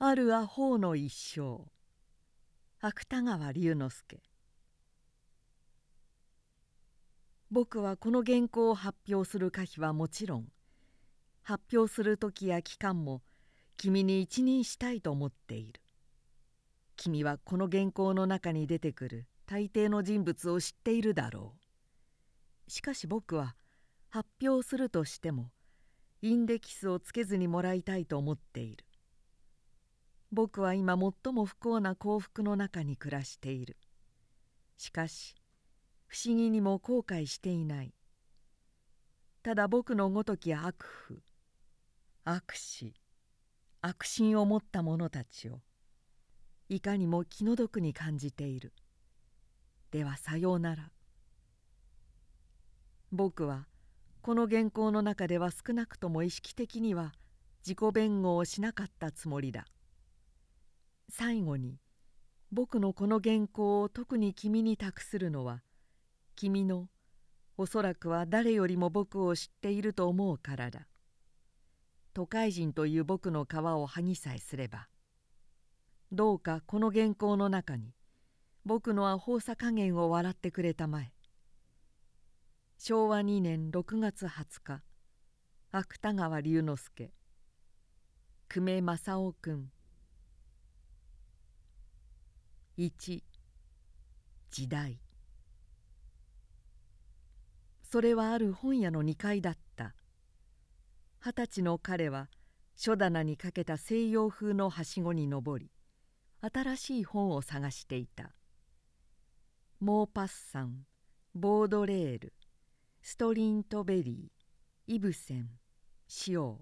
あるアホの一生。芥川龍之介。僕はこの原稿を発表する可否はもちろん発表する時や期間も君に一任したいと思っている。君はこの原稿の中に出てくる大抵の人物を知っているだろう。しかし僕は発表するとしてもインデキスをつけずにもらいたいと思っている。僕は今最も不幸な幸福の中に暮らしている。しかし不思議にも後悔していない。ただ僕のごとき悪婦悪死悪心を持った者たちをいかにも気の毒に感じている。ではさようなら。僕はこの原稿の中では少なくとも意識的には自己弁護をしなかったつもりだ。最後に僕のこの原稿を特に君に託するのは君のおそらくは誰よりも僕を知っていると思うからだ。都会人という僕の皮を剥ぎさえすればどうかこの原稿の中に僕のアホさ加減を笑ってくれたまえ。昭和2年6月20日芥川龍之介久米正雄君1時代。それはある本屋の2階だった。二十歳の彼は書棚にかけた西洋風のはしごに登り新しい本を探していた。モーパッサンボードレールストリントベリーイブセンショウ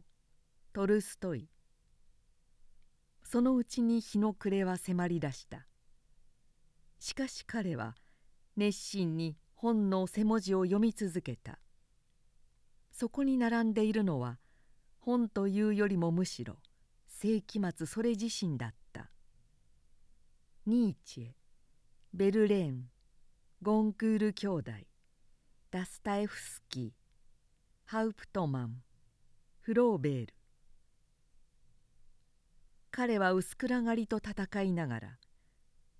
トルストイ。そのうちに日の暮れは迫り出した。しかし彼は熱心に本の背文字を読み続けた。そこに並んでいるのは本というよりもむしろ世紀末それ自身だった。ニーチェベルレーンゴンクール兄弟ダスタエフスキーハウプトマンフローベール。彼は薄暗がりと戦いながら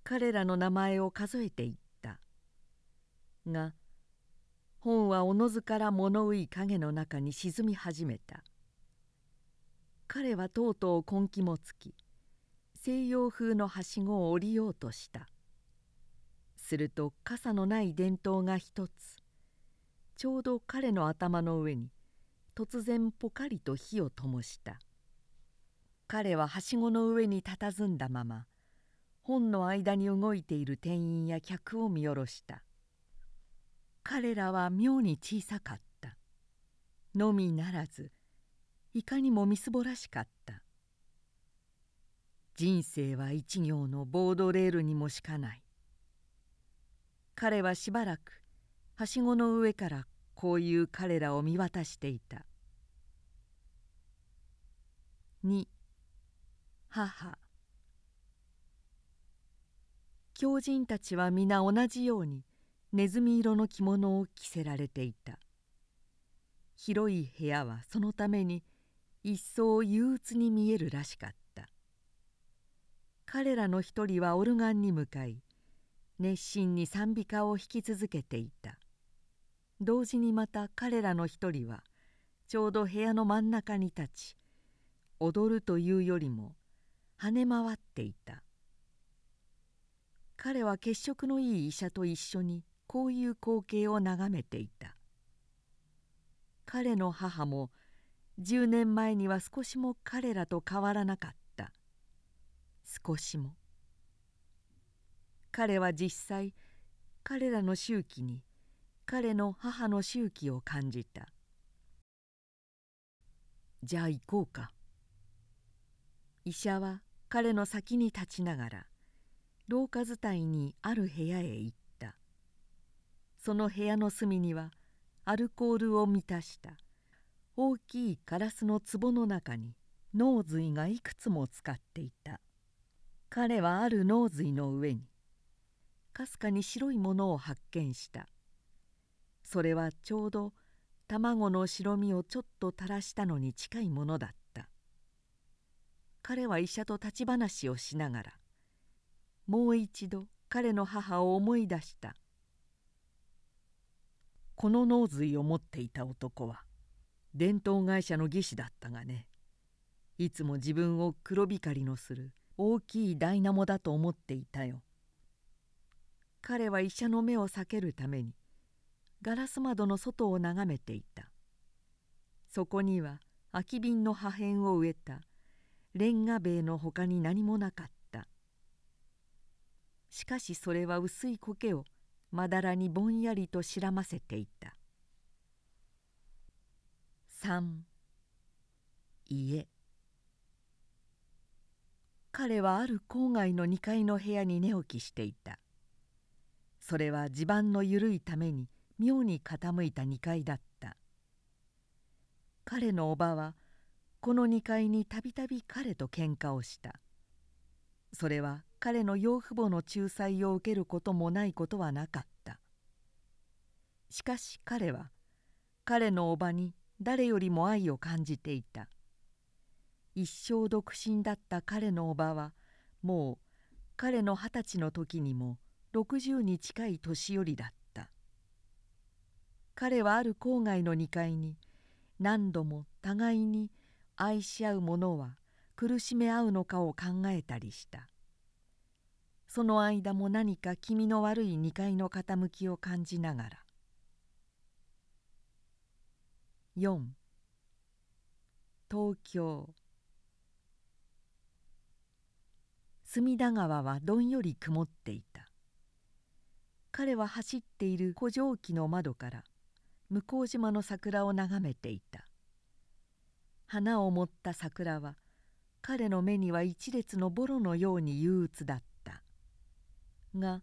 彼らの名前を数えていった。が本はおのずから物憂い影の中に沈み始めた。彼はとうとう根気もつき西洋風のはしごを降りようとした。すると傘のない伝統が一つちょうど彼の頭の上に突然ポカリと火を灯した。彼ははしごの上に佇んだまま本の間に動いている店員や客を見下ろした。彼らは妙に小さかった。のみならずいかにもみすぼらしかった。人生は一行のボードレールにもしかない。彼はしばらくはしごの上からこういう彼らを見渡していた「2母。狂人たちは皆同じようにネズミ色の着物を着せられていた。広い部屋はそのために一層憂鬱に見えるらしかった。彼らの一人はオルガンに向かい熱心に賛美歌を弾き続けていた。同時にまた彼らの一人はちょうど部屋の真ん中に立ち踊るというよりも跳ね回っていた。彼は血色のいい医者と一緒にこういう光景を眺めていた。彼の母も10年前には少しも彼らと変わらなかった。少しも。彼は実際彼らの周期に彼の母の周期を感じた。じゃあ行こうか。医者は彼の先に立ちながら廊下伝いにある部屋へ行った。その部屋の隅にはアルコールを満たした大きいガラスの壺の中に脳髄がいくつも使っていた。彼はある脳髄の上にかすかに白いものを発見した。それはちょうど卵の白身をちょっと垂らしたのに近いものだった。彼は医者と立ち話をしながらもう一度彼の母を思い出した。この脳髄を持っていた男は伝統会社の技師だったがねいつも自分を黒光りのする大きいダイナモだと思っていたよ。彼は医者の目を避けるためにガラス窓の外を眺めていた。そこには空き瓶の破片を植えたレンガ塀のほかに何もなかった。しかしそれは薄い苔をまだらにぼんやりとしらませていた。3家。彼はある郊外の2階の部屋に寝起きしていた。それは地盤の緩いために妙に傾いた2階だった。彼のおばはこの2階にたびたび彼と喧嘩をした。それは彼の養父母の仲裁を受けることもないことはなかった。しかし彼は彼のおばに誰よりも愛を感じていた。一生独身だった彼のおばはもう彼の二十歳の時にも60に近い年寄りだった。彼はある郊外の2階に何度も互いに愛し合う者は苦しめ合うのかを考えたりした。その間も何か気味の悪い2階の傾きを感じながら。4東京。隅田川はどんより曇っていた。彼は走っている古城機の窓から向島の桜を眺めていた。花を持った桜は彼の目には一列のボロのように憂鬱だった。が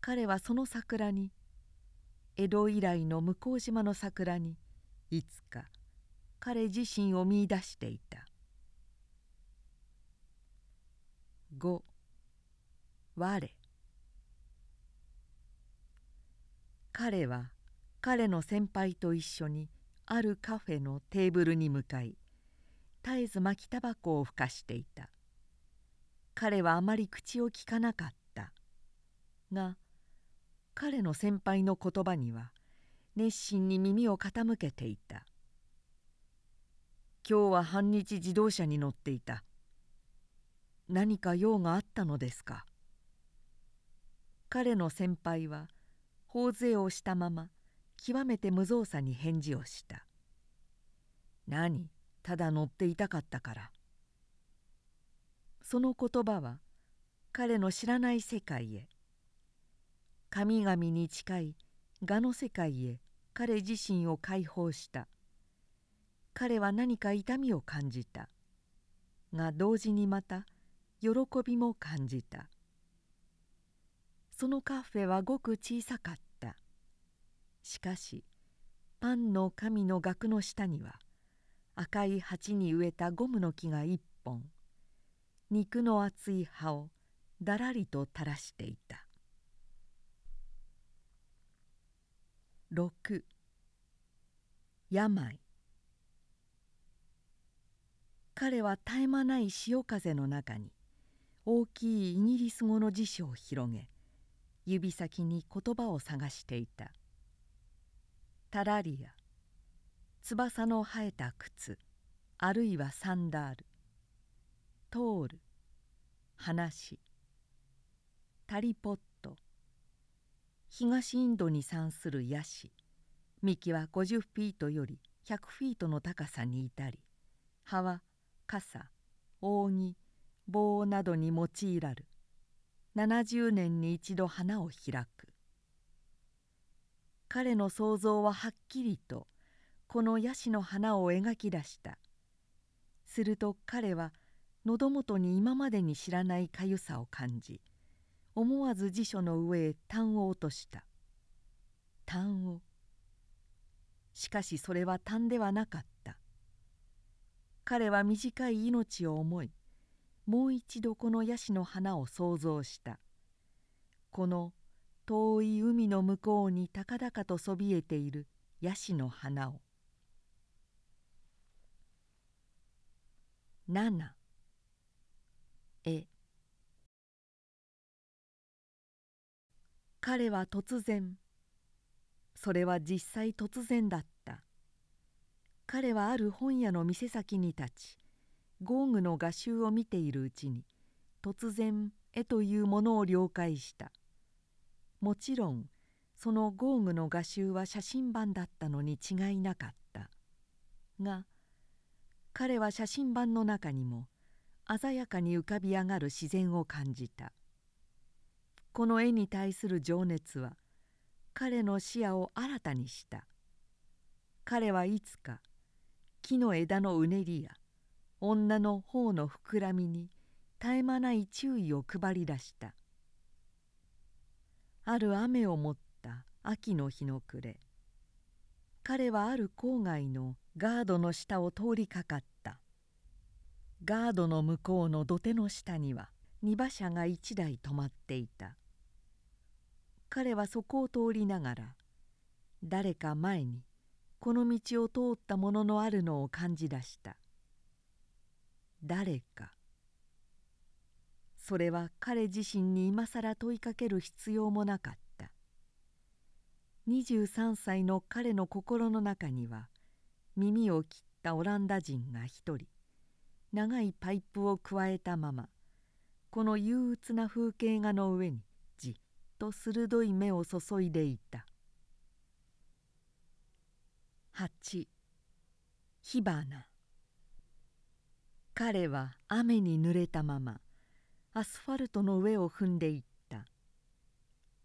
彼はその桜に江戸以来の向島の桜にいつか彼自身を見いだしていた。5我。彼は彼の先輩と一緒にあるカフェのテーブルに向かい絶えず巻きタバコをふかしていた。彼はあまり口をきかなかった。が彼の先輩の言葉には熱心に耳を傾けていた。今日は半日自動車に乗っていた。何か用があったのですか？彼の先輩は頬杖をしたまま極めて無造作に返事をした「何？ただ乗っていたかったから」その言葉は彼の知らない世界へ神々に近い蛾の世界へ彼自身を解放した。彼は何か痛みを感じた。が同時にまた喜びも感じた。そのカフェはごく小さかった。しかしパンの神の額の下には赤い鉢に植えたゴムの木が一本。肉の厚い葉をだらりと垂らしていた。6病。彼は絶え間ない潮風の中に大きいイギリス語の辞書を広げ指先に言葉を探していた。タラリア。翼の生えた靴。あるいはサンダール。通る話。タリポット。東インドに産するヤシ。幹は50フィートより100フィートの高さにいたり葉は傘扇棒などに用いらる。70年に一度花を開く。彼の想像ははっきりとこのヤシの花を描き出した。すると彼は喉元に今までに知らないかゆさを感じ思わず辞書の上へ単を落とした。単を。しかしそれは単ではなかった。彼は短い命を思いもう一度このヤシの花を想像した。この遠い海の向こうに高々とそびえているヤシの花を。7絵彼は突然。それは実際突然だった。彼はある本屋の店先に立ちゴーグの画集を見ているうちに突然絵というものを了解した。もちろんそのゴーグの画集は写真版だったのに違いなかった。が彼は写真版の中にも鮮やかに浮かび上がる自然を感じた。この絵に対する情熱は彼の視野を新たにした。彼はいつか木の枝のうねりや女の頬の膨らみに絶え間ない注意を配り出した。ある雨をもった秋の日の暮れ彼はある郊外のガードの下を通りかかった。ガードの向こうの土手の下には荷馬車が一台止まっていた。彼はそこを通りながら誰か前にこの道を通ったもののあるのを感じ出した。誰か。それは彼自身に今更問いかける必要もなかった。23歳の彼の心の中には耳を切ったオランダ人が一人長いパイプをくわえたままこの憂鬱な風景画の上にと鋭い目を注いでいた。8火花。彼は雨に濡れたままアスファルトの上を踏んでいった。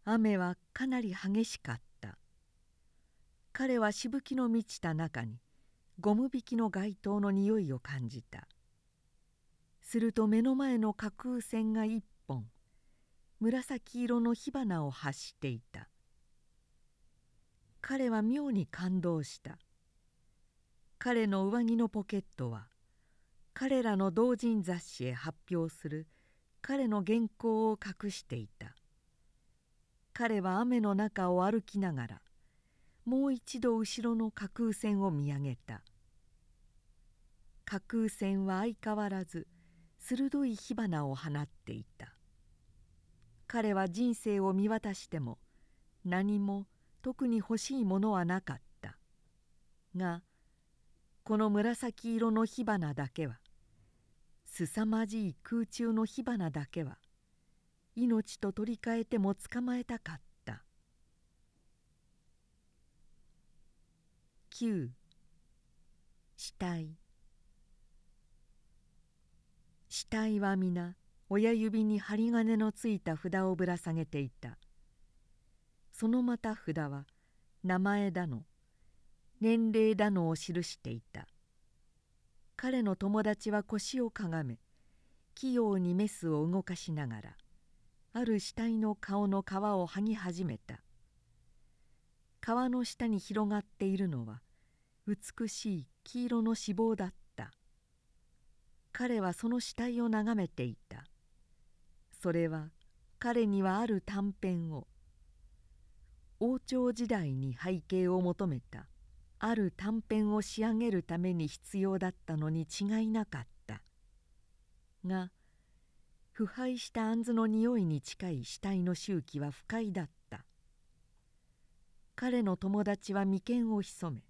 雨はかなり激しかった。彼はしぶきの満ちた中にゴム引きの街灯の匂いを感じた。すると目の前の架空船が一紫色の火花を発していた。彼は妙に感動した。彼の上着のポケットは彼らの同人雑誌へ発表する彼の原稿を隠していた。彼は雨の中を歩きながらもう一度後ろの架空船を見上げた。架空船は相変わらず鋭い火花を放っていた。彼は人生を見渡しても何も特に欲しいものはなかった。がこの紫色の火花だけは凄まじい空中の火花だけは命と取り替えても捕まえたかった。9死体。死体は皆親指に針金のついた札をぶら下げていた。そのまた札は名前だの年齢だのを記していた。彼の友達は腰をかがめ器用にメスを動かしながらある死体の顔の皮を剥ぎ始めた。皮の下に広がっているのは美しい黄色の脂肪だった。彼はその死体を眺めていた。それは彼にはある短編を。王朝時代に背景を求めた。ある短編を仕上げるために必要だったのに違いなかった。が腐敗した杏の匂いに近い死体の周期は不快だった。彼の友達は眉間を潜め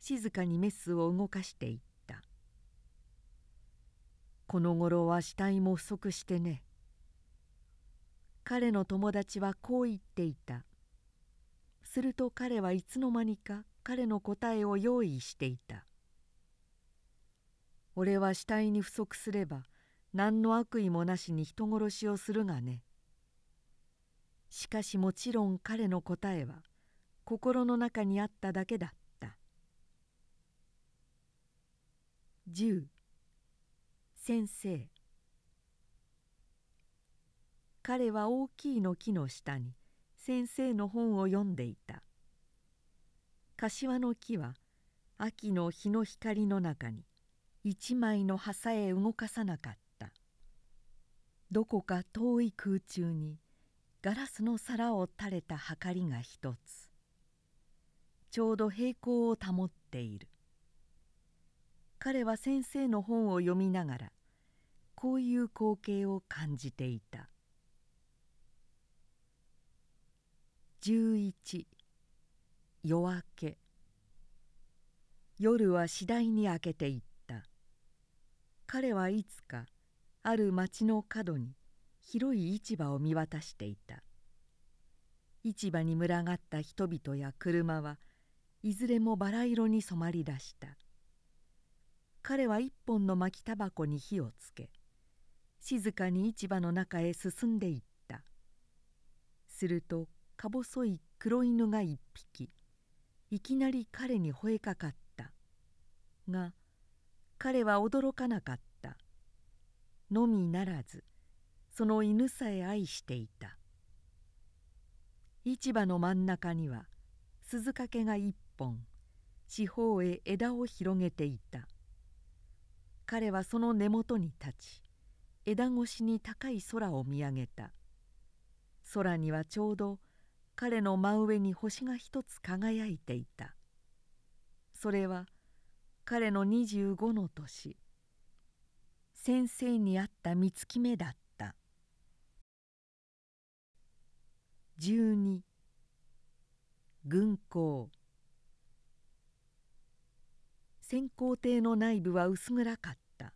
静かにメスを動かしていった「この頃は死体も不足してね彼の友達はこう言っていた。すると彼はいつの間にか彼の答えを用意していた「俺は死体に不足すれば何の悪意もなしに人殺しをするがね」しかしもちろん彼の答えは心の中にあっただけだった。10先生。彼は大きいの木の下に先生の本を読んでいた。柏の木は秋の日の光の中に一枚の葉さえ動かさなかった。どこか遠い空中にガラスの皿を垂れたはかりが一つ。ちょうど平行を保っている。彼は先生の本を読みながらこういう光景を感じていた。11夜明け。夜は次第に明けていった。彼はいつかある町の角に広い市場を見渡していた。市場に群がった人々や車はいずれもバラ色に染まりだした。彼は一本の巻きタバコに火をつけ静かに市場の中へ進んでいった。するとか細い黒犬が一匹。いきなり彼に吠えかかった。が彼は驚かなかった。のみならずその犬さえ愛していた。市場の真ん中には鈴掛が一本四方へ枝を広げていた。彼はその根元に立ち枝越しに高い空を見上げた。空にはちょうど彼の真上に星が一つ輝いていた。それは彼の25の年先生に会った三月目だった。12軍港。先行艇の内部は薄暗かった。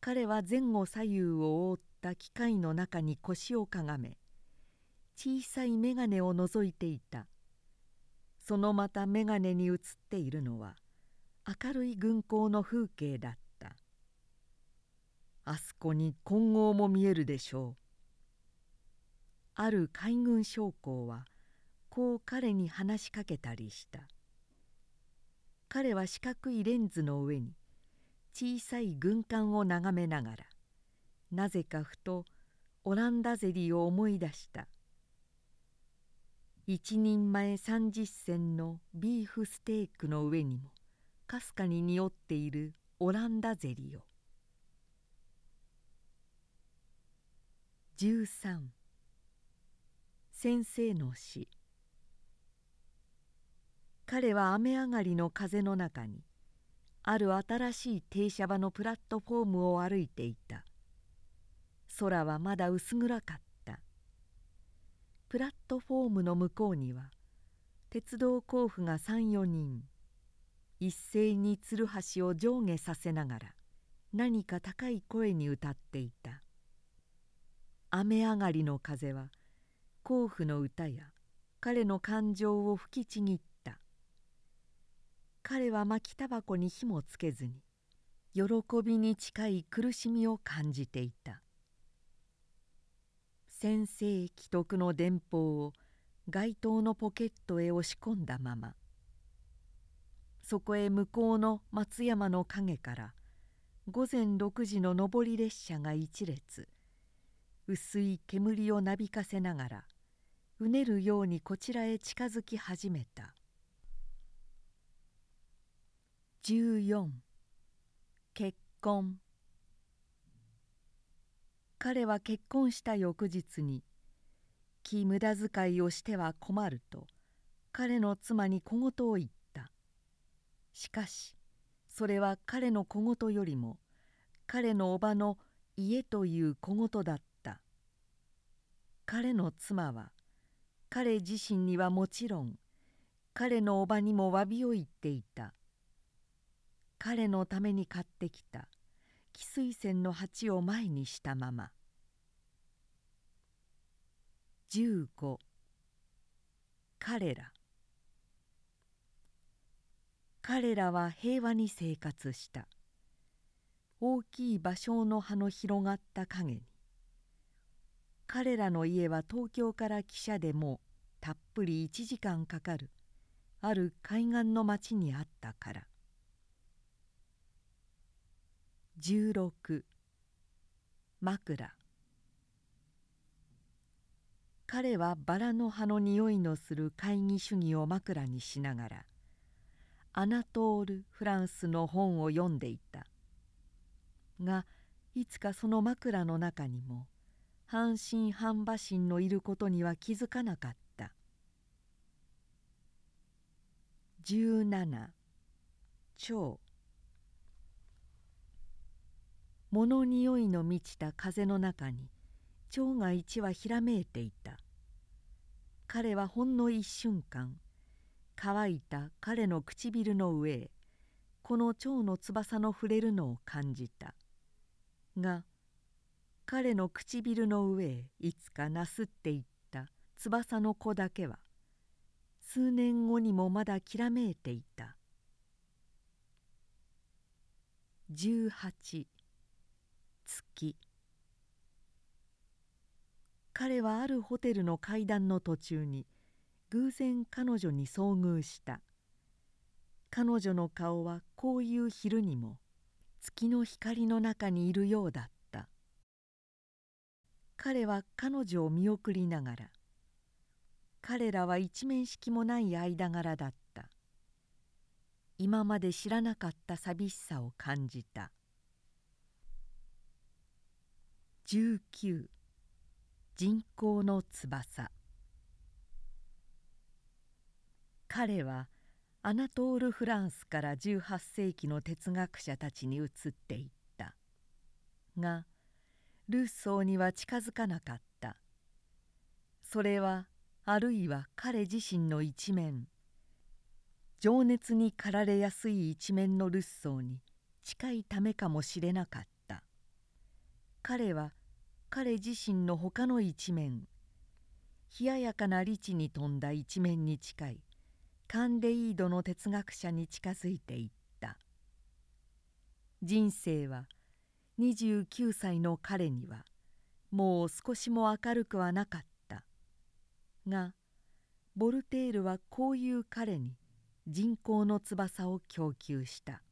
彼は前後左右を覆った機械の中に腰をかがめ小さい眼鏡を覗いていた。そのまた眼鏡に映っているのは明るい軍港の風景だった。あそこに金剛も見えるでしょう。ある海軍将校はこう彼に話しかけたりした。彼は四角いレンズの上に小さい軍艦を眺めながらなぜかふとオランダゼリーを思い出した。一人前30銭のビーフステークの上にもかすかに匂っているオランダゼリを。13先生の死。彼は雨上がりの風の中にある新しい停車場のプラットフォームを歩いていた。空はまだ薄暗かった。プラットフォームの向こうには鉄道甲府が34人一斉に鶴橋を上下させながら何か高い声に歌っていた。雨上がりの風は甲府の歌や彼の感情を吹きちぎった。彼は巻きタバコに火もつけずに喜びに近い苦しみを感じていた。先生既得の電報を街灯のポケットへ押し込んだまま。そこへ向こうの松山の陰から午前6時の上り列車が一列。薄い煙をなびかせながらうねるようにこちらへ近づき始めた。14結婚。彼は結婚した翌日に「気無駄遣いをしては困る」と彼の妻に小言を言った。しかしそれは彼の小言よりも彼の叔母の家という小言だった。彼の妻は彼自身にはもちろん彼の叔母にも詫びを言っていた。彼のために買ってきた。汽水泉の鉢を前にしたまま。15彼ら。彼らは平和に生活した。大きい芭蕉の葉の広がった影に。彼らの家は東京から汽車でもたっぷり1時間かかる。ある海岸の町にあったから。16枕。彼はバラの葉の匂いのする会議主義を枕にしながらアナトール・フランスの本を読んでいた。がいつかその枕の中にも半身半馬身のいることには気づかなかった。17超。物匂いの満ちた風の中に蝶が一羽ひらめいていた。彼はほんの一瞬間乾いた彼の唇の上へこの蝶の翼の触れるのを感じた。が彼の唇の上へいつかなすっていった翼の子だけは数年後にもまだきらめいていた。18月。彼はあるホテルの階段の途中に偶然彼女に遭遇した。彼女の顔はこういう昼にも月の光の中にいるようだった。彼は彼女を見送りながら彼らは一面識もない間柄だった。今まで知らなかった寂しさを感じた。19人工の翼。彼はアナトール・フランスから18世紀の哲学者たちに移っていった。がルッソーには近づかなかった。それはあるいは彼自身の一面。情熱に駆られやすい一面のルッソーに近いためかもしれなかった。彼は彼自身の他の一面。冷ややかな理智に富んだ一面に近い。カンデイードの哲学者に近づいていった。人生は29歳の彼にはもう少しも明るくはなかった。がボルテールはこういう彼に人工の翼を供給した。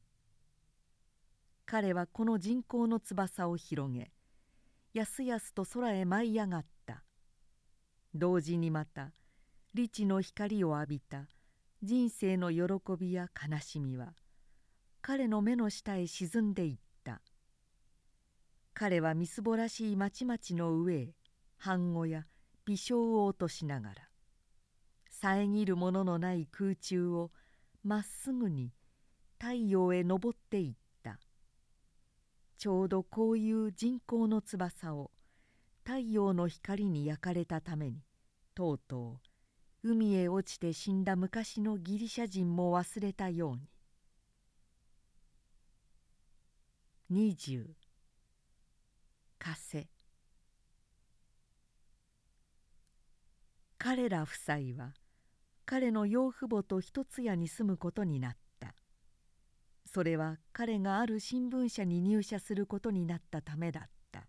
彼はこの人工の翼を広げやすやすと空へ舞い上がった。同時にまた理智の光を浴びた。人生の喜びや悲しみは彼の目の下へ沈んでいった。彼はみすぼらしい町々の上へ半語や微笑を落としながら遮るもののない空中をまっすぐに太陽へ昇っていった。ちょうどこういう人工の翼を太陽の光に焼かれたためにとうとう海へ落ちて死んだ昔のギリシャ人も忘れたように。20風彼ら夫妻は彼の養父母と一つ屋に住むことになった。それは彼がある新聞社に入社することになったためだった。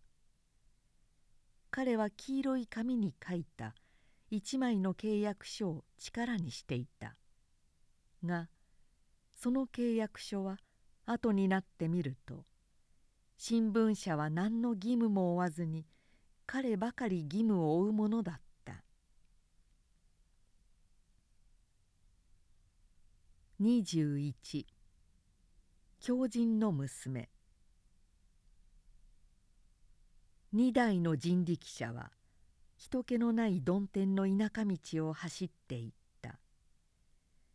彼は黄色い紙に書いた一枚の契約書を力にしていた。がその契約書は後になってみると新聞社は何の義務も負わずに彼ばかり義務を負うものだった。21狂人の娘。2台の人力車は人気のない曇天の田舎道を走っていった。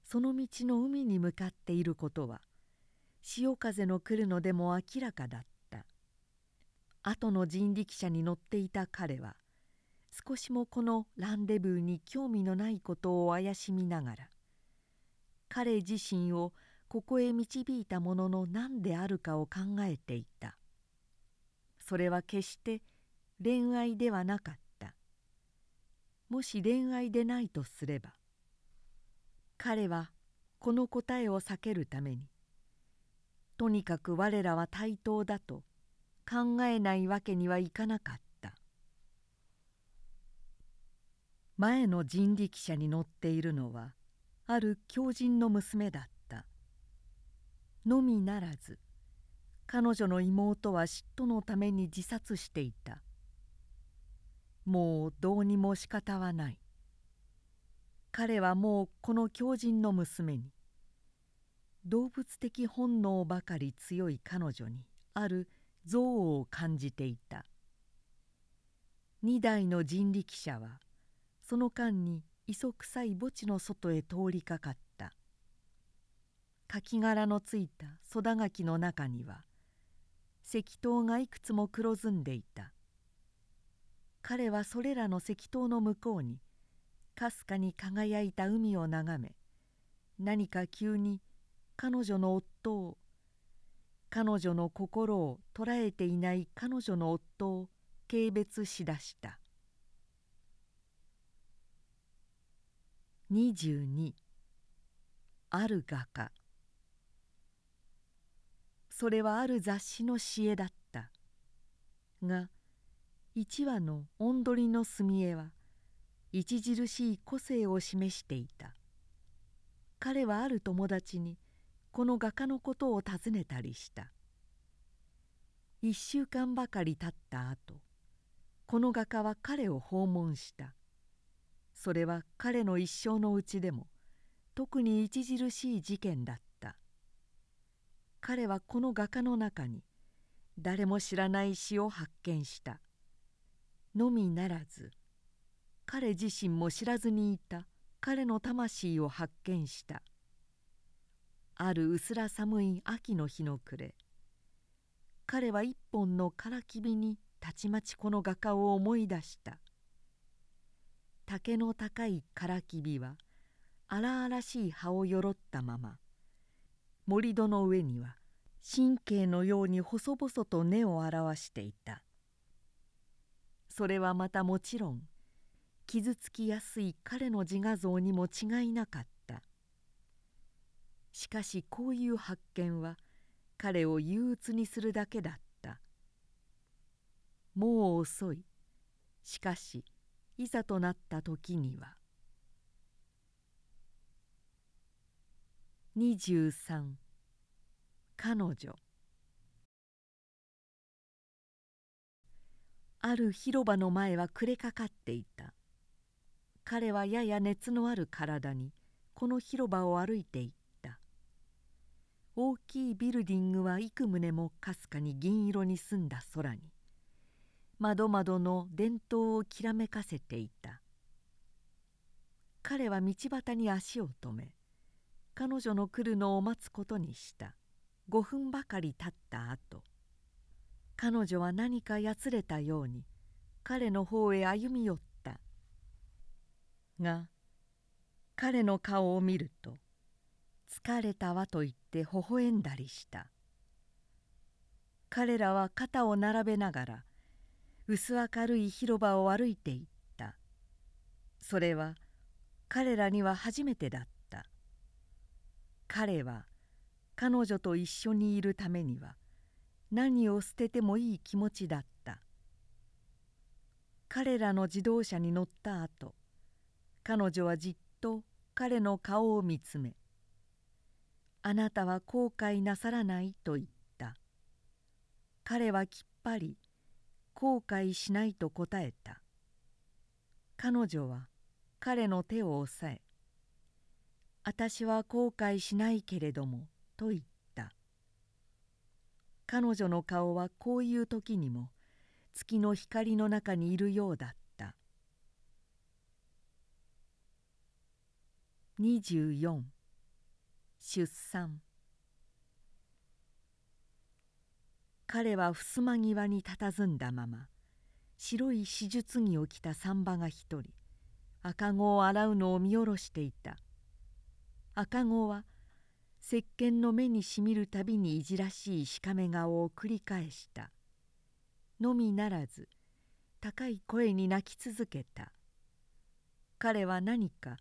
その道の海に向かっていることは潮風の来るのでも明らかだった。後の人力車に乗っていた彼は少しもこのランデブーに興味のないことを怪しみながら彼自身をここへ導いたものの何であるかを考えていた。それは決して恋愛ではなかった。もし恋愛でないとすれば彼はこの答えを避けるためにとにかく我らは対等だと考えないわけにはいかなかった。前の人力車に乗っているのはある狂人の娘だった。のみならず彼女の妹は嫉妬のために自殺していた。もうどうにも仕方はない。彼はもうこの狂人の娘に動物的本能ばかり強い彼女にある憎悪を感じていた。2台の人力車はその間に磯臭い墓地の外へ通りかかった。柿殻のついたソダ垣の中には石塔がいくつも黒ずんでいた。彼はそれらの石塔の向こうにかすかに輝いた海を眺め何か急に彼女の夫を彼女の心を捉えていない彼女の夫を軽蔑しだした。22ある画家。それはある雑誌の詩絵だった。が一羽のおんどりの墨絵は著しい個性を示していた。彼はある友達にこの画家のことを尋ねたりした。一週間ばかり経った後この画家は彼を訪問した。それは彼の一生のうちでも特に著しい事件だった。彼はこの画家の中に誰も知らない詩を発見した。のみならず彼自身も知らずにいた彼の魂を発見した。ある薄ら寒い秋の日の暮れ彼は一本のからきびにたちまちこの画家を思い出した。竹の高いからきびは荒々しい葉をよろったまま盛り土の上には神経のように細々と根を表していた。それはまたもちろん傷つきやすい彼の自画像にも違いなかった。しかしこういう発見は彼を憂鬱にするだけだった。もう遅い。しかしいざとなった時には23彼女。ある広場の前は暮れかかっていた。彼はやや熱のある体にこの広場を歩いていった。大きいビルディングは幾棟もかすかに銀色に澄んだ空に。窓窓の電灯をきらめかせていた。彼は道端に足を止め彼女の来るのを待つことにした。5分ばかり経った後。彼女は何かやつれたように彼の方へ歩み寄った。が彼の顔を見ると「疲れたわ」と言って微笑んだりした。彼らは肩を並べながら薄明るい広場を歩いていった。それは彼らには初めてだった。彼は彼女と一緒にいるためには何を捨ててもいい気持ちだった。彼らの自動車に乗った後彼女はじっと彼の顔を見つめ「あなたは後悔なさらない」と言った。彼はきっぱり後悔しない？と答えた。彼女は彼の手を押さえ「私は後悔しないけれども」と言った。彼女の顔はこういう時にも月の光の中にいるようだった。24出産。彼は襖際に佇んだまま白い手術着を着た産婆が一人赤子を洗うのを見下ろしていた。赤子は石鹸の目にしみるたびにいじらしいしかめ顔を繰り返した。のみならず高い声に泣き続けた。彼は何か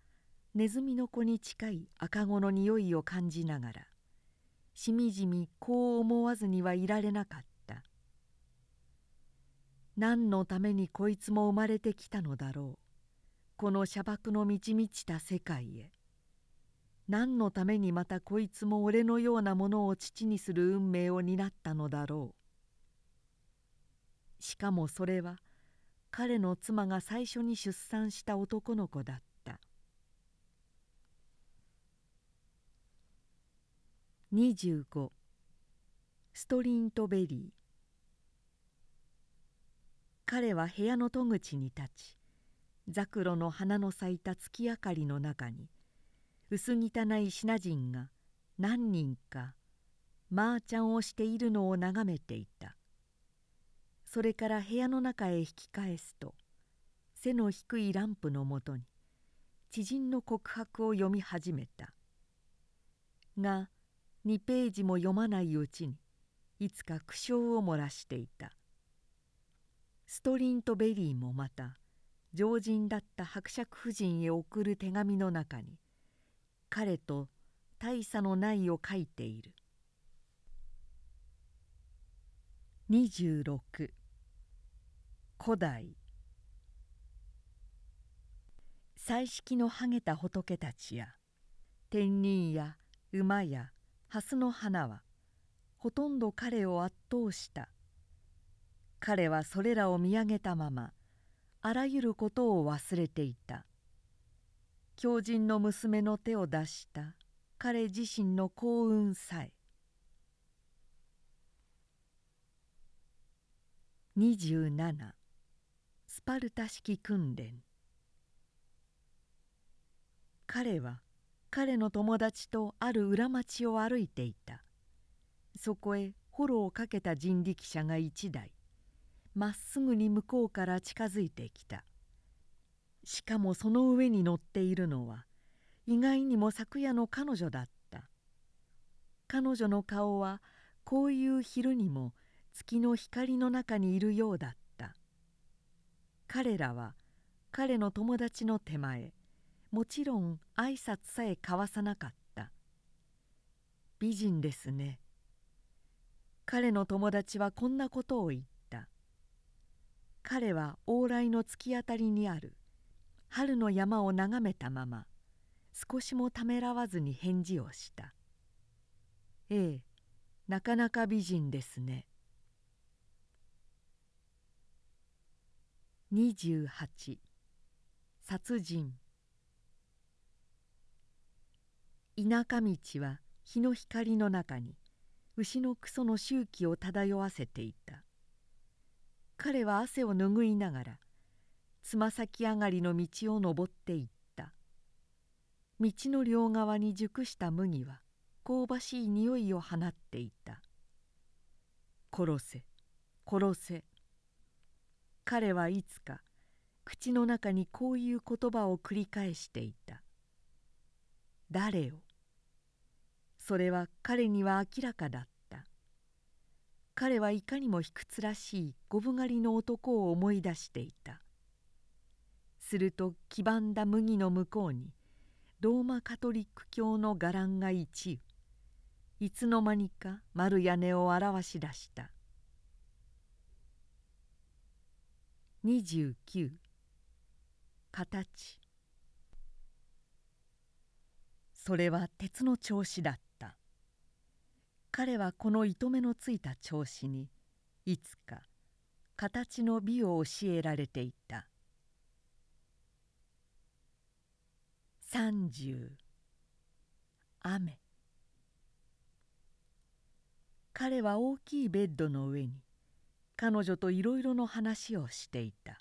ネズミの子に近い赤子の匂いを感じながらしみじみこう思わずにはいられなかった。何のためにこいつも生まれてきたのだろう。この砂漠の満ち満ちた世界へ。何のためにまたこいつも俺のようなものを父にする運命を担ったのだろう。しかもそれは彼の妻が最初に出産した男の子だった。25ストリントベリー。彼は部屋の戸口に立ちザクロの花の咲いた月明かりの中に薄汚い品人が何人かマーちゃんをしているのを眺めていた。それから部屋の中へ引き返すと背の低いランプのもとに知人の告白を読み始めた。が2ページも読まないうちにいつか苦笑を漏らしていた。ストリントベリーもまた常人だった伯爵夫人へ送る手紙の中に彼と大差のないを書いている。26古代。彩色のはげた仏たちや天人や馬や蓮の花はほとんど彼を圧倒した。彼はそれらを見上げたままあらゆることを忘れていた。狂人の娘の手を出した。彼自身の幸運さえ。27スパルタ式訓練。彼は彼の友達とある裏町を歩いていた。そこへフォローをかけた人力車が一台。まっすぐに向こうから近づいてきた。しかもその上に乗っているのは意外にも昨夜の彼女だった。彼女の顔はこういう昼にも月の光の中にいるようだった。彼らは彼の友達の手前もちろん挨拶さえ交わさなかった。美人ですね。彼の友達はこんなことを言った。彼は往来の突き当たりにある。春の山を眺めたまま少しもためらわずに返事をした「ええなかなか美人ですね」28殺人。田舎道は日の光の中に牛のクソの周期を漂わせていた。彼は汗を拭いながらつま先上がりの道を登っていった。道の両側に熟した麦は香ばしい匂いを放っていた「殺せ殺せ」彼はいつか口の中にこういう言葉を繰り返していた「誰を？それは彼には明らかだった。彼はいかにも卑屈らしい五分狩りの男を思い出していた。すると黄ばんだ麦の向こうにローマカトリック教の伽藍が一羽いつの間にか丸屋根を表し出した。29形。それは鉄の調子だった。彼はこの糸目のついた調子にいつか形の美を教えられていた。30雨。彼は大きいベッドの上に彼女といろいろの話をしていた。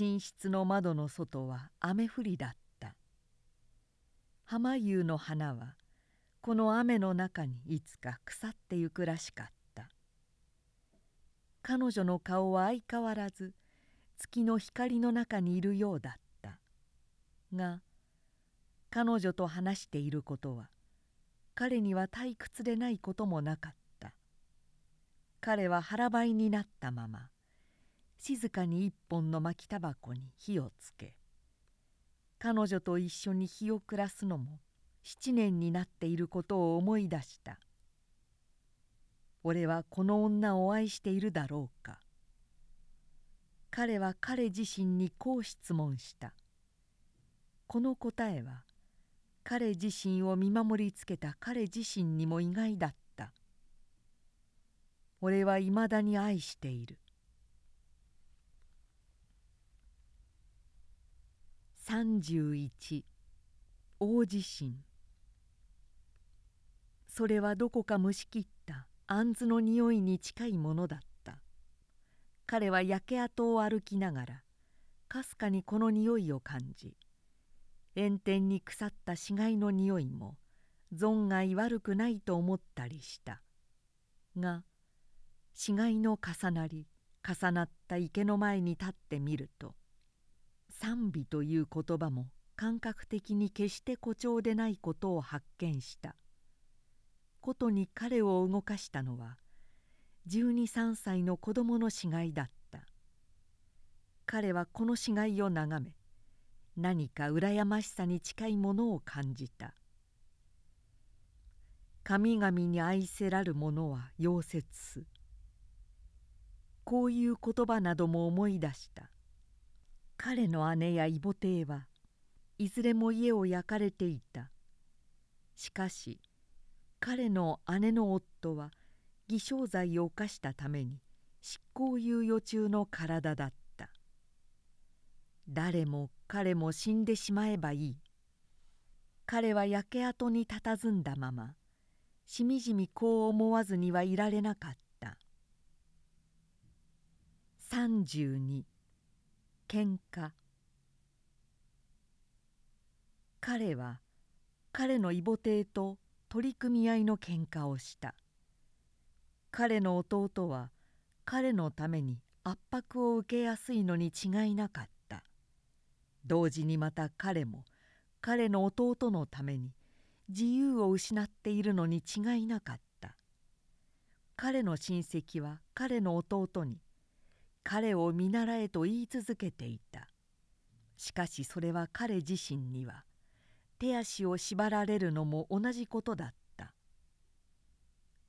寝室の窓の外は雨降りだった。浜夕の花はこの雨の中にいつか腐ってゆくらしかった。彼女の顔は相変わらず月の光の中にいるようだった。が彼女と話していることは彼には退屈でないこともなかった。彼は腹ばいになったまま静かに一本の巻きたばこに火をつけ彼女と一緒に日を暮らすのも7年になっていることを思い出した。俺はこの女を愛しているだろうか。彼は彼自身にこう質問した。この答えは彼自身を見守りつけた彼自身にも意外だった。俺はいまだに愛している。31大地震。それはどこか蒸し切った杏の匂いに近いものだった。彼は焼け跡を歩きながらかすかにこの匂いを感じ炎天に腐った死骸の匂いも存外悪くないと思ったりした。が死骸の重なり重なった池の前に立ってみると賛美という言葉も感覚的に決して誇張でないことを発見した。ことに彼を動かしたのは123歳の子供の死骸だった。彼はこの死骸を眺め何か羨ましさに近いものを感じた。神々に愛せらる者は溶接。すこういう言葉なども思い出した。彼の姉や異母弟はいずれも家を焼かれていた。しかし彼の姉の夫は偽証罪を犯したために執行猶予中の体だった。誰も彼も死んでしまえばいい。彼は焼け跡に佇んだまましみじみこう思わずにはいられなかった。32喧嘩。彼は彼の異母弟と取り組み合いの喧嘩をした。彼の弟は彼のために圧迫を受けやすいのに違いなかった。同時にまた彼も彼の弟のために自由を失っているのに違いなかった。彼の親戚は彼の弟に彼を見習えと言い続けていた。しかしそれは彼自身には手足を縛られるのも同じことだった。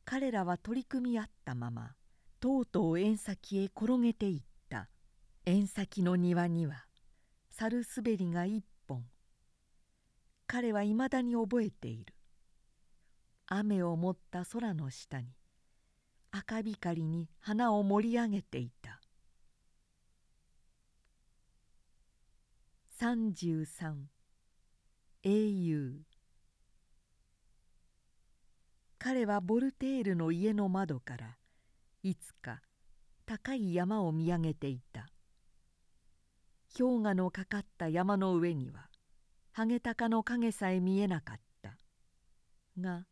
彼らは取り組み合ったままとうとう縁先へ転げていった。縁先の庭には猿滑りが一本。彼はいまだに覚えている。雨を持った空の下に赤光に花を盛り上げていた。33英雄。彼はボルテールの家の窓からいつか高い山を見上げていた。氷河のかかった山の上にはハゲタカの影さえ見えなかった。が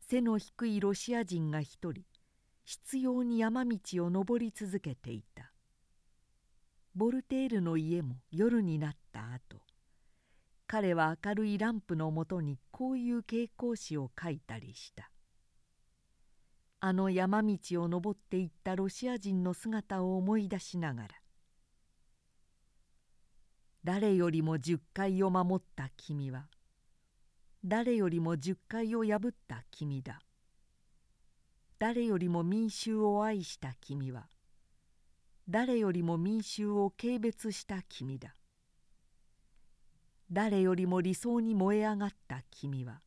背の低いロシア人が一人執拗に山道を登り続けていた。ボルテールの家も夜になった後彼は明るいランプのもとにこういう傾向詩を書いたりした。あの山道を登っていったロシア人の姿を思い出しながら誰よりも十回を守った君は誰よりも十回を破った君だ。誰よりも民衆を愛した君は誰よりも民衆を軽蔑した君だ。誰よりも理想に燃え上がった君は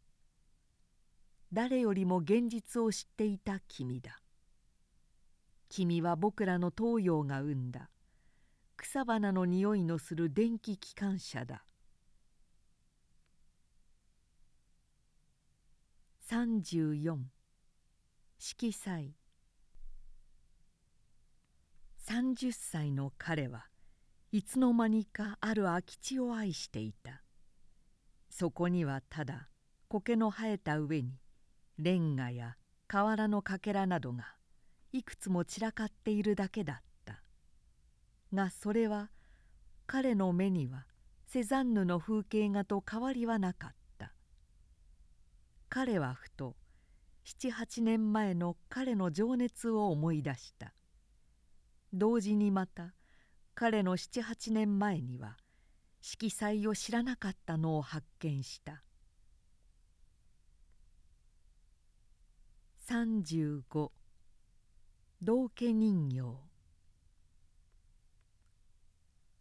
誰よりも現実を知っていた君だ。君は僕らの東洋が生んだ。草花の匂いのする電気機関車だ。34色彩。30歳の彼はいつの間にかある空き地を愛していた。そこにはただ苔の生えた上にレンガや瓦のかけらなどがいくつも散らかっているだけだった。がそれは彼の目にはセザンヌの風景画と変わりはなかった。彼はふと78年前の彼の情熱を思い出した。同時にまた彼の78年前には色彩を知らなかったのを発見した。35道家人形。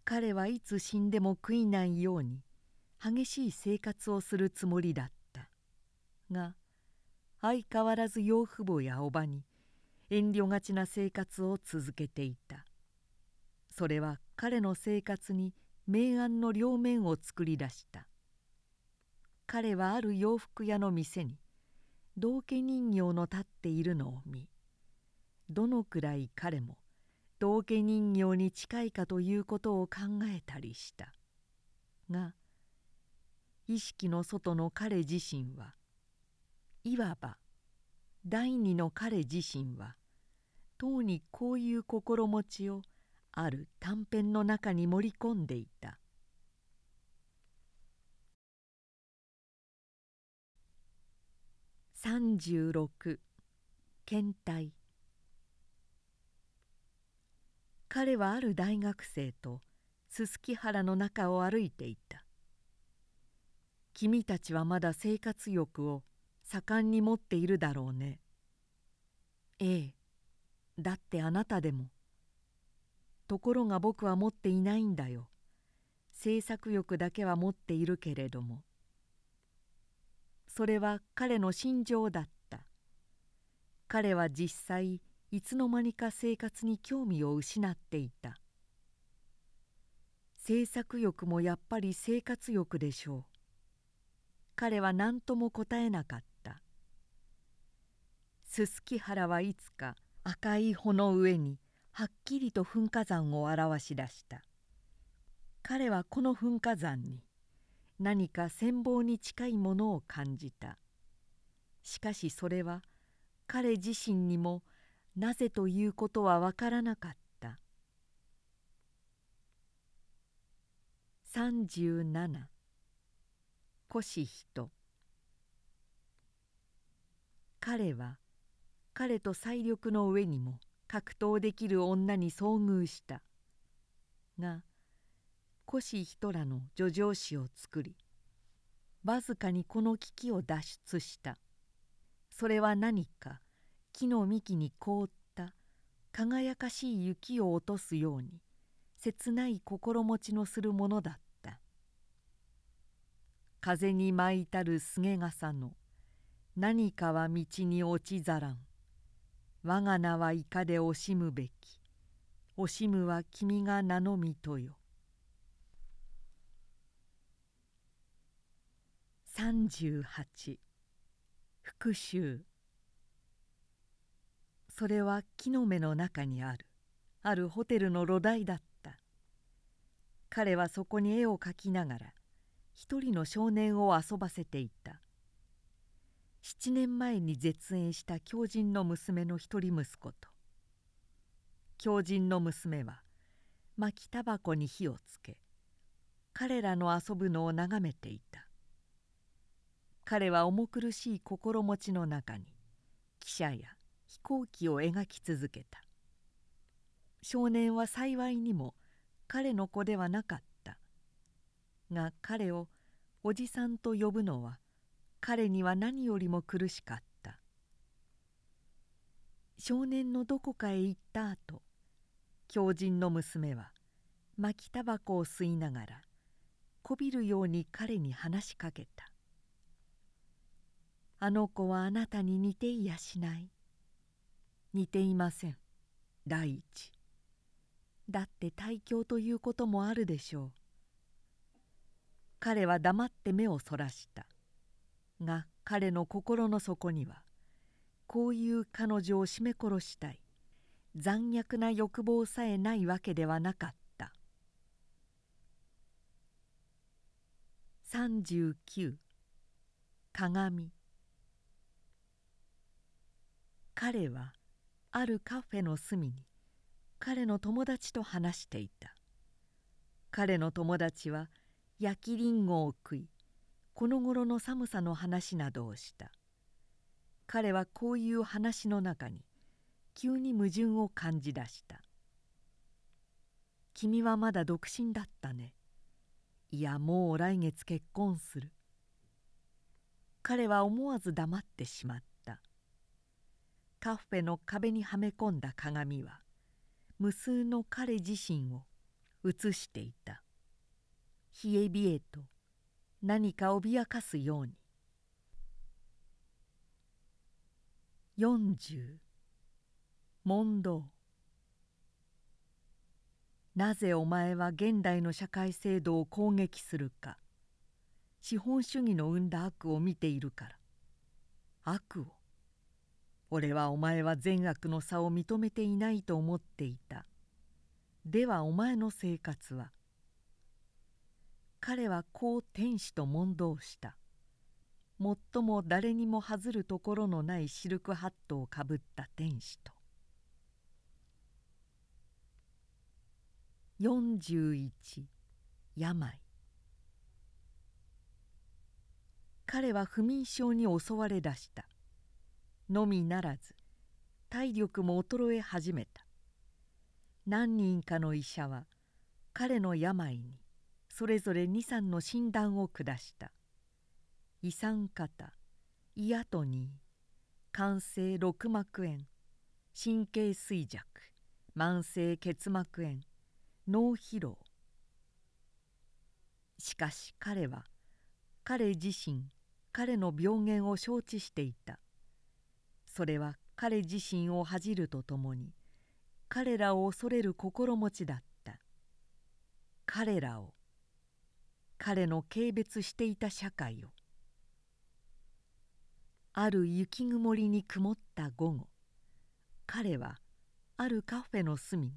彼はいつ死んでも悔いないように激しい生活をするつもりだった。が相変わらず養父母や叔母に遠慮がちな生活を続けていた。それは彼の生活に明暗の両面を作り出した。彼はある洋服屋の店に道家人形の立っているのを見どのくらい彼も道家人形に近いかということを考えたりしたが意識の外の彼自身はいわば第二の彼自身はとうにこういう心持ちをある短編の中に盛り込んでいた36検体彼はある大学生とすすき原の中を歩いていた。君たちはまだ生活欲を盛んに持っているだろうね。ええだってあなたでも。ところが僕は持っていないんだよ。制作欲だけは持っているけれども。それは彼の心情だった。彼は実際いつの間にか生活に興味を失っていた。制作欲もやっぱり生活欲でしょう。彼は何とも答えなかった。すすき原はいつか赤い穂の上にはっきりと噴火山を表し出した。彼はこの噴火山に何か羨望に近いものを感じた。しかしそれは彼自身にもなぜということは分からなかった。37腰人。彼は彼と最力の上にも格闘できる女に遭遇した。が腰人らの叙情詩を作りわずかにこの危機を脱出した。それは何か。木の幹に凍った輝かしい雪を落とすように切ない心持ちのするものだった。風に舞いたる菅笠の何かは道に落ちざらん。我が名はいかで惜しむべき。惜しむは君が名のみとよ。38復讐。それは木の芽の中にある。あるホテルの炉台だった。彼はそこに絵を描きながら一人の少年を遊ばせていた。7年前に絶縁した狂人の娘の一人息子と。狂人の娘は巻きタバコに火をつけ彼らの遊ぶのを眺めていた。彼は重苦しい心持ちの中に汽車や飛行機を描き続けた。少年は幸いにも彼の子ではなかった。が彼をおじさんと呼ぶのは彼には何よりも苦しかった。少年のどこかへ行った後狂人の娘は巻きタバコを吸いながらこびるように彼に話しかけた。あの子はあなたに似ていやしない。似ていません。第一。だって大凶ということもあるでしょう。彼は黙って目をそらした。が彼の心の底にはこういう彼女を絞め殺したい残虐な欲望さえないわけではなかった39鏡彼はあるカフェの隅に彼の友達と話していた。彼の友達は焼きりんごを食いこの頃の寒さの話などをした。彼はこういう話の中に急に矛盾を感じ出した「君はまだ独身だったね」いやもう来月結婚する。彼は思わず黙ってしまった。カフェの壁にはめ込んだ鏡は無数の彼自身を映していた。冷え冷えと何か脅かすように。40問答。なぜお前は現代の社会制度を攻撃するか。資本主義の生んだ悪を見ているから。悪を。俺はお前は善悪の差を認めていないと思っていた。ではお前の生活は？彼はこう天使と問答した。最も誰にも外るところのないシルクハットをかぶった天使と。41病。彼は不眠症に襲われだした。のみならず体力も衰え始めた。何人かの医者は彼の病にそれぞれ23の診断を下した。胃酸型イアトニー肝性六膜炎神経衰弱慢性結膜炎脳疲労。しかし彼は彼自身彼の病原を承知していた。それは彼自身を恥じるとともに彼らを恐れる心持ちだった。彼らを彼の軽蔑していた社会をある雪曇りに曇った午後彼はあるカフェの隅に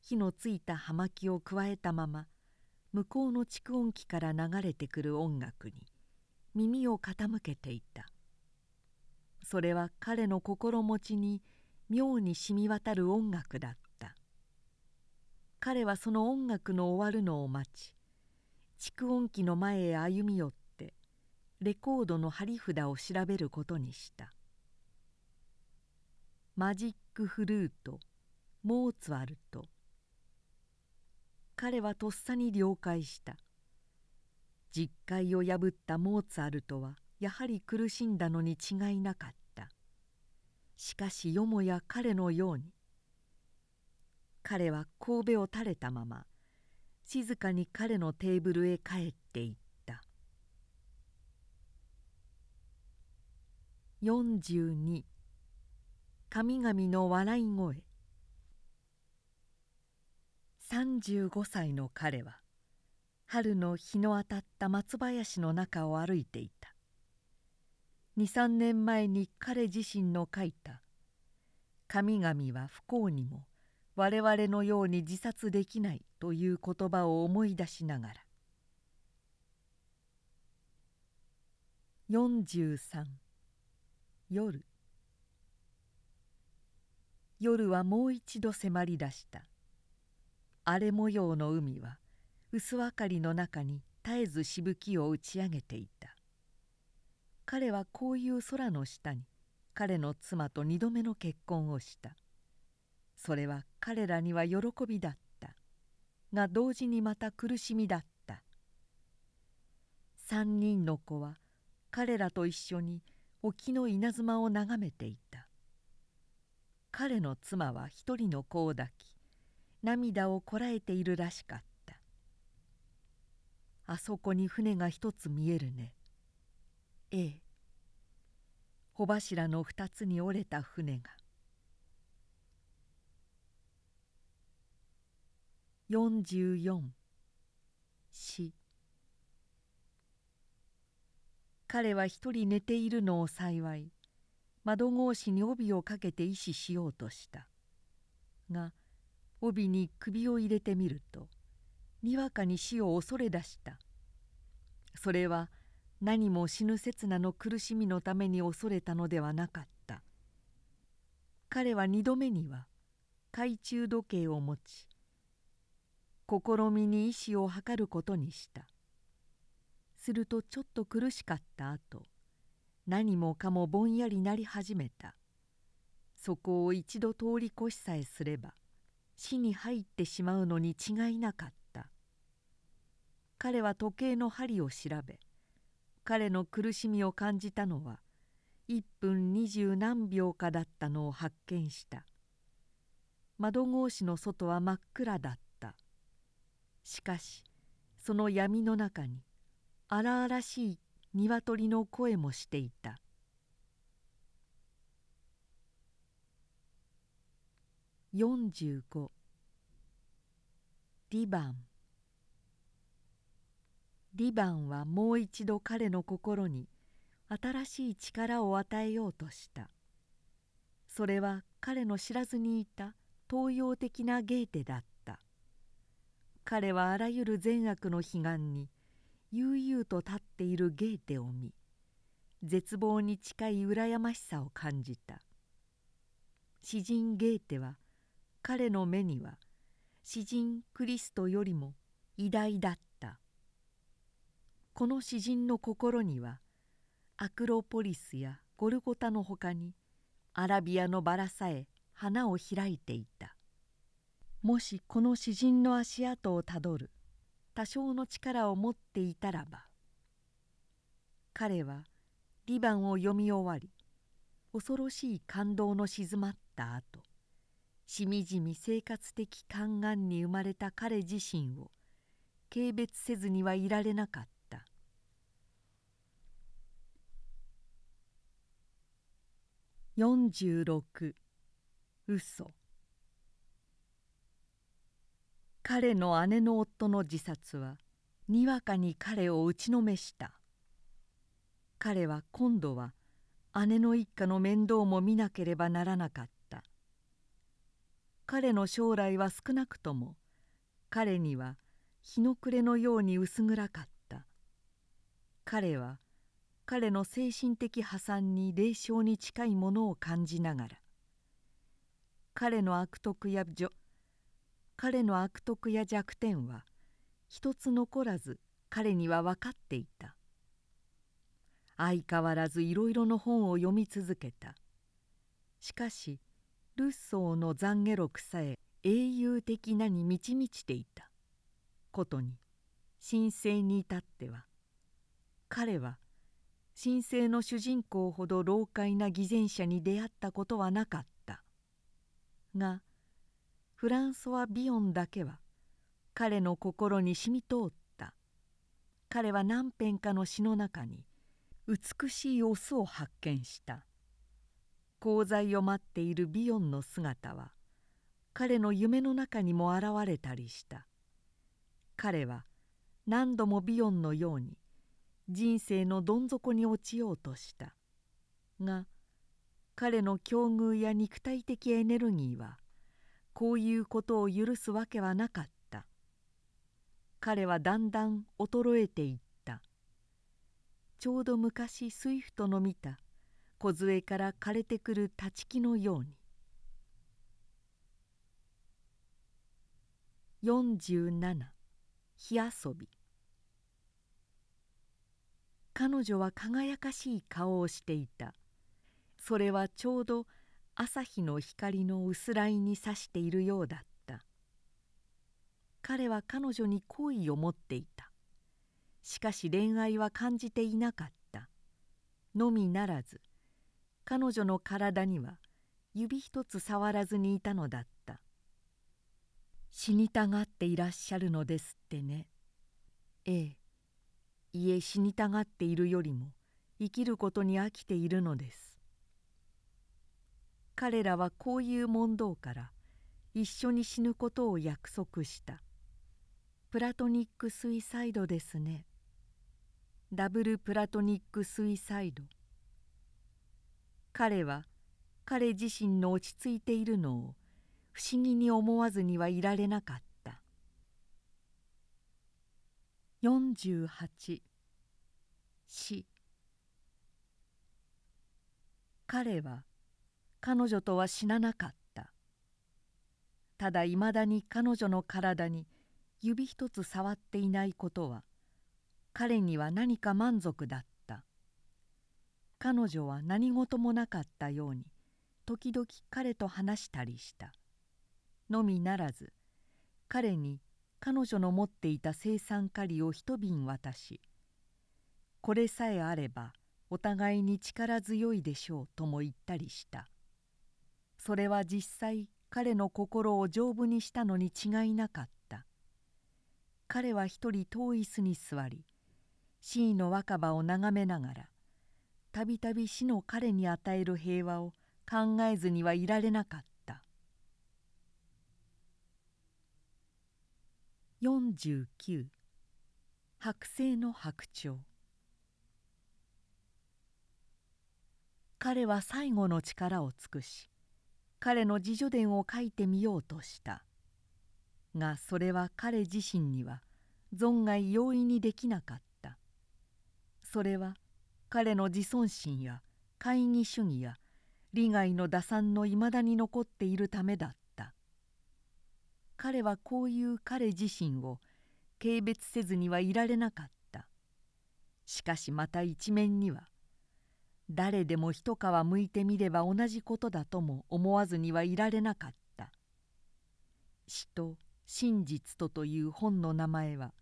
火のついた葉巻をくわえたまま向こうの蓄音機から流れてくる音楽に耳を傾けていた。それは彼の心持ちに妙に染み渡る音楽だった。彼はその音楽の終わるのを待ち蓄音機の前へ歩み寄ってレコードの貼り札を調べることにした。マジックフルートモーツァルト。彼はとっさに了解した。実戒を破ったモーツァルトはやはり苦しんだのに違いなかった。しかしよもや彼のように彼は神戸を垂れたまま静かに彼のテーブルへ帰っていった。42神々の笑い声。35歳の彼は春の日の当たった松林の中を歩いていた。23年前に彼自身の書いた「神々は不幸にも我々のように自殺できない」という言葉を思い出しながら。43夜。夜はもう一度迫り出した。荒れ模様の海は薄明かりの中に絶えずしぶきを打ち上げていた。彼はこういう空の下に彼の妻と二度目の結婚をした。それは彼らには喜びだった。が同時にまた苦しみだった。三人の子は彼らと一緒に沖の稲妻を眺めていた。彼の妻は一人の子を抱き涙をこらえているらしかった。あそこに船が一つ見えるね。ええ。帆柱の二つに折れた船が。44死彼は一人寝ているのを幸い窓格子に帯をかけて意思しようとした。が帯に首を入れてみるとにわかに死を恐れ出した。それは何も死ぬ刹那の苦しみのために恐れたのではなかった。彼は二度目には懐中時計を持ち試みに意志を図ることにした。するとちょっと苦しかった後何もかもぼんやりなり始めた。そこを一度通り越しさえすれば死に入ってしまうのに違いなかった。彼は時計の針を調べ彼の苦しみを感じたのは1分二十何秒かだったのを発見した。窓格子の外は真っ暗だった。しかしその闇の中に荒々しい鶏の声もしていた。45リバン。リバンはもう一度彼の心に新しい力を与えようとした。それは彼の知らずにいた東洋的なゲーテだった。彼はあらゆる善悪の彼岸に悠々と立っているゲーテを見絶望に近い羨ましさを感じた。詩人ゲーテは彼の目には詩人クリストよりも偉大だった。この詩人の心にはアクロポリスやゴルゴタのほかにアラビアのバラさえ花を開いていた。もしこの詩人の足跡をたどる多少の力を持っていたらば彼は「リバン」を読み終わり恐ろしい感動の静まった後しみじみ生活的勘眼に生まれた彼自身を軽蔑せずにはいられなかった。46嘘。彼の姉の夫の自殺はにわかに彼を打ちのめした。彼は今度は姉の一家の面倒も見なければならなかった。彼の将来は少なくとも彼には日の暮れのように薄暗かった。彼は彼の精神的破産に霊障に近いものを感じながら彼の悪徳や彼の悪徳や弱点は一つ残らず彼には分かっていた。相変わらずいろいろの本を読み続けた。しかしルッソーの懺悔録さえ英雄的なに満ち満ちていたことに神聖に至っては彼は神聖の主人公ほど老快な偽善者に出会ったことはなかった。がフランソワ・ビヨンだけは彼の心に染み通った。彼は何編かの詩の中に美しいオスを発見した。功罪を待っているビヨンの姿は彼の夢の中にも現れたりした。彼は何度もビヨンのように人生のどん底に落ちようとした。が彼の境遇や肉体的エネルギーはこういうことを許すわけはなかった。彼はだんだん衰えていった。ちょうど昔スイフトの見た梢から枯れてくる立ち木のように。47火遊び。彼女は輝かしい顔をしていた。それはちょうど朝日の光の薄らいにさしているようだった。彼は彼女に好意を持っていた。しかし恋愛は感じていなかった。のみならず彼女の体には指一つ触らずにいたのだった。死にたがっていらっしゃるのですってね。ええ。いえ死にたがっているよりも生きることに飽きているのです。彼らはこういう問答から一緒に死ぬことを約束した。プラトニック・スイサイドですね。ダブルプラトニック・スイサイド。彼は彼自身の落ち着いているのを不思議に思わずにはいられなかった。48死彼は彼女とは死ななかった。ただいまだに彼女の体に指一つ触っていないことは彼には何か満足だった。彼女は何事もなかったように時々彼と話したりした。のみならず彼に彼女の持っていた生産狩りを一瓶渡しこれさえあればお互いに力強いでしょうとも言ったりした。それは実際彼の心を丈夫にしたのに違いなかった。彼は一人遠い椅子に座り死の若葉を眺めながらたびたび死の彼に与える平和を考えずにはいられなかった。49剥製の白鳥。彼は最後の力を尽くし彼の自叙伝を書いてみようとした。がそれは彼自身には存外容易にできなかった。それは彼の自尊心や懐疑主義や利害の打算のいまだに残っているためだった。彼はこういう彼自身を軽蔑せずにはいられなかった。しかしまた一面には誰でも一皮むいてみれば同じことだとも思わずにはいられなかった。死と真実とという本の名前は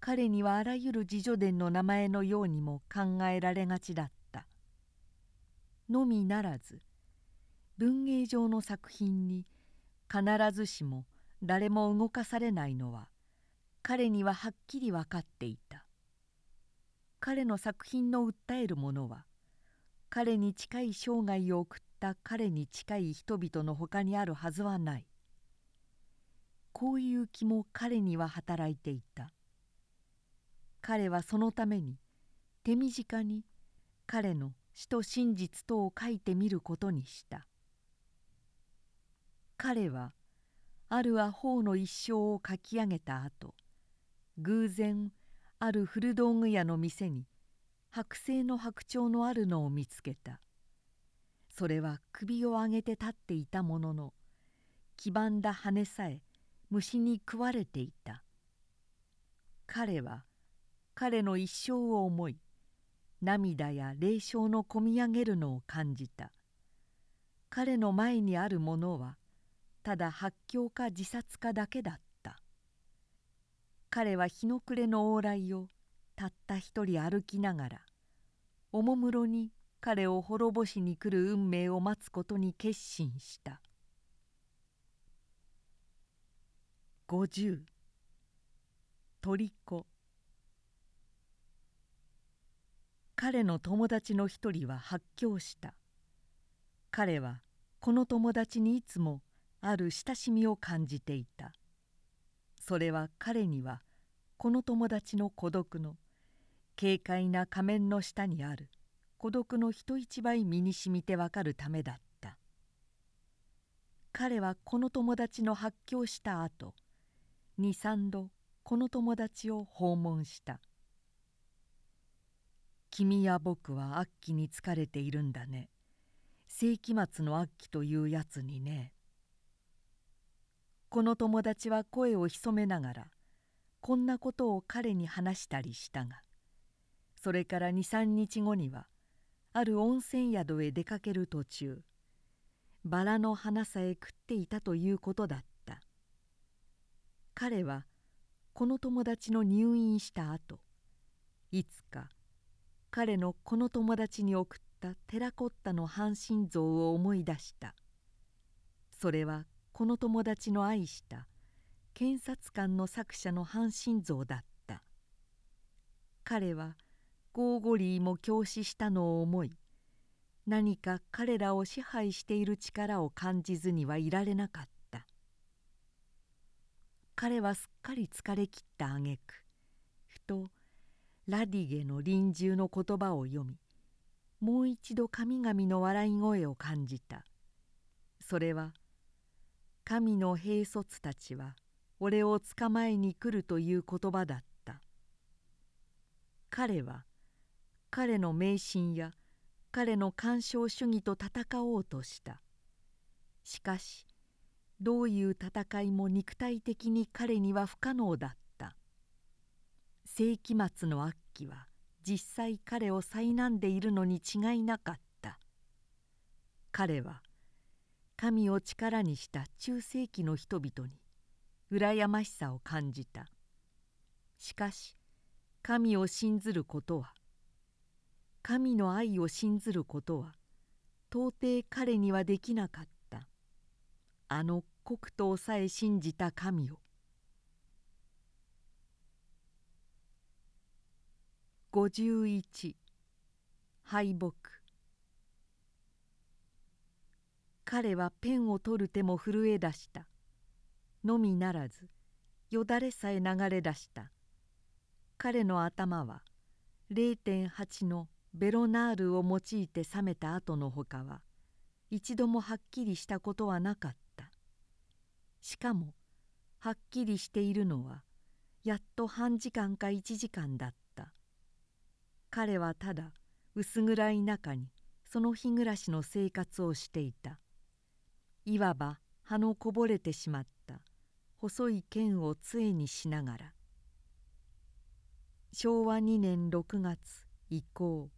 彼にはあらゆる自叙伝の名前のようにも考えられがちだった。のみならず文芸上の作品に必ずしも誰も動かされないのは彼にははっきり分かっていた。彼の作品の訴えるものは彼に近い生涯を送った彼に近い人々のほかにあるはずはない。こういう気も彼には働いていた。彼はそのために手短に彼の死と真実とを書いてみることにした。彼はあるアホの一生を書き上げた後偶然ある古道具屋の店に剥製の白鳥のあるのを見つけた。それは首を上げて立っていたものの黄ばんだ羽さえ虫に食われていた。彼は彼の一生を思い涙や霊障のこみ上げるのを感じた。彼の前にあるものはただ発狂か自殺かだけだった。彼は日の暮れの往来をたった一人歩きながらおもむろに彼を滅ぼしに来る運命を待つことに決心した。50虜彼の友達の一人は発狂した彼はこの友達にいつもある親しみを感じていた。それは彼にはこの友達の孤独の軽快な仮面の下にある孤独の人一倍身にしみてわかるためだった。彼はこの友達の発狂した後二三度この友達を訪問した「君や僕は悪鬼に疲れているんだね。世紀末の悪鬼というやつにね」この友達は声を潜めながらこんなことを彼に話したりしたがそれから23日後にはある温泉宿へ出かける途中バラの花さえ食っていたということだった。彼はこの友達の入院した後いつか彼のこの友達に送ったテラコッタの半身像を思い出した。それはこの友達の愛した検察官の作者の半身像だった。彼はゴーゴリーも狂死したのを思い何か彼らを支配している力を感じずにはいられなかった。彼はすっかり疲れきったあげくふとラディゲの臨終の言葉を読みもう一度神々の笑い声を感じた。それは「神の兵卒たちは俺を捕まえに来る」という言葉だった。彼は彼の迷信や彼の干渉主義と戦おうとした。しかしどういう戦いも肉体的に彼には不可能だった。世紀末の悪鬼は実際彼を災難でいるのに違いなかった。彼は神を力にした中世紀の人々に羨ましさを感じた。しかし神を信ずることは神の愛を信ずることは到底彼にはできなかった。あの黒糖さえ信じた神を。51敗北。彼はペンを取る手も震え出した。のみならずよだれさえ流れ出した。彼の頭は0.8のベロナールを用いて冷めた後のほかは一度もはっきりしたことはなかった。しかもはっきりしているのはやっと半時間か1時間だった。彼はただ薄暗い中にその日暮らしの生活をしていた。いわば葉のこぼれてしまった。細い剣を杖にしながら。昭和2年6月以降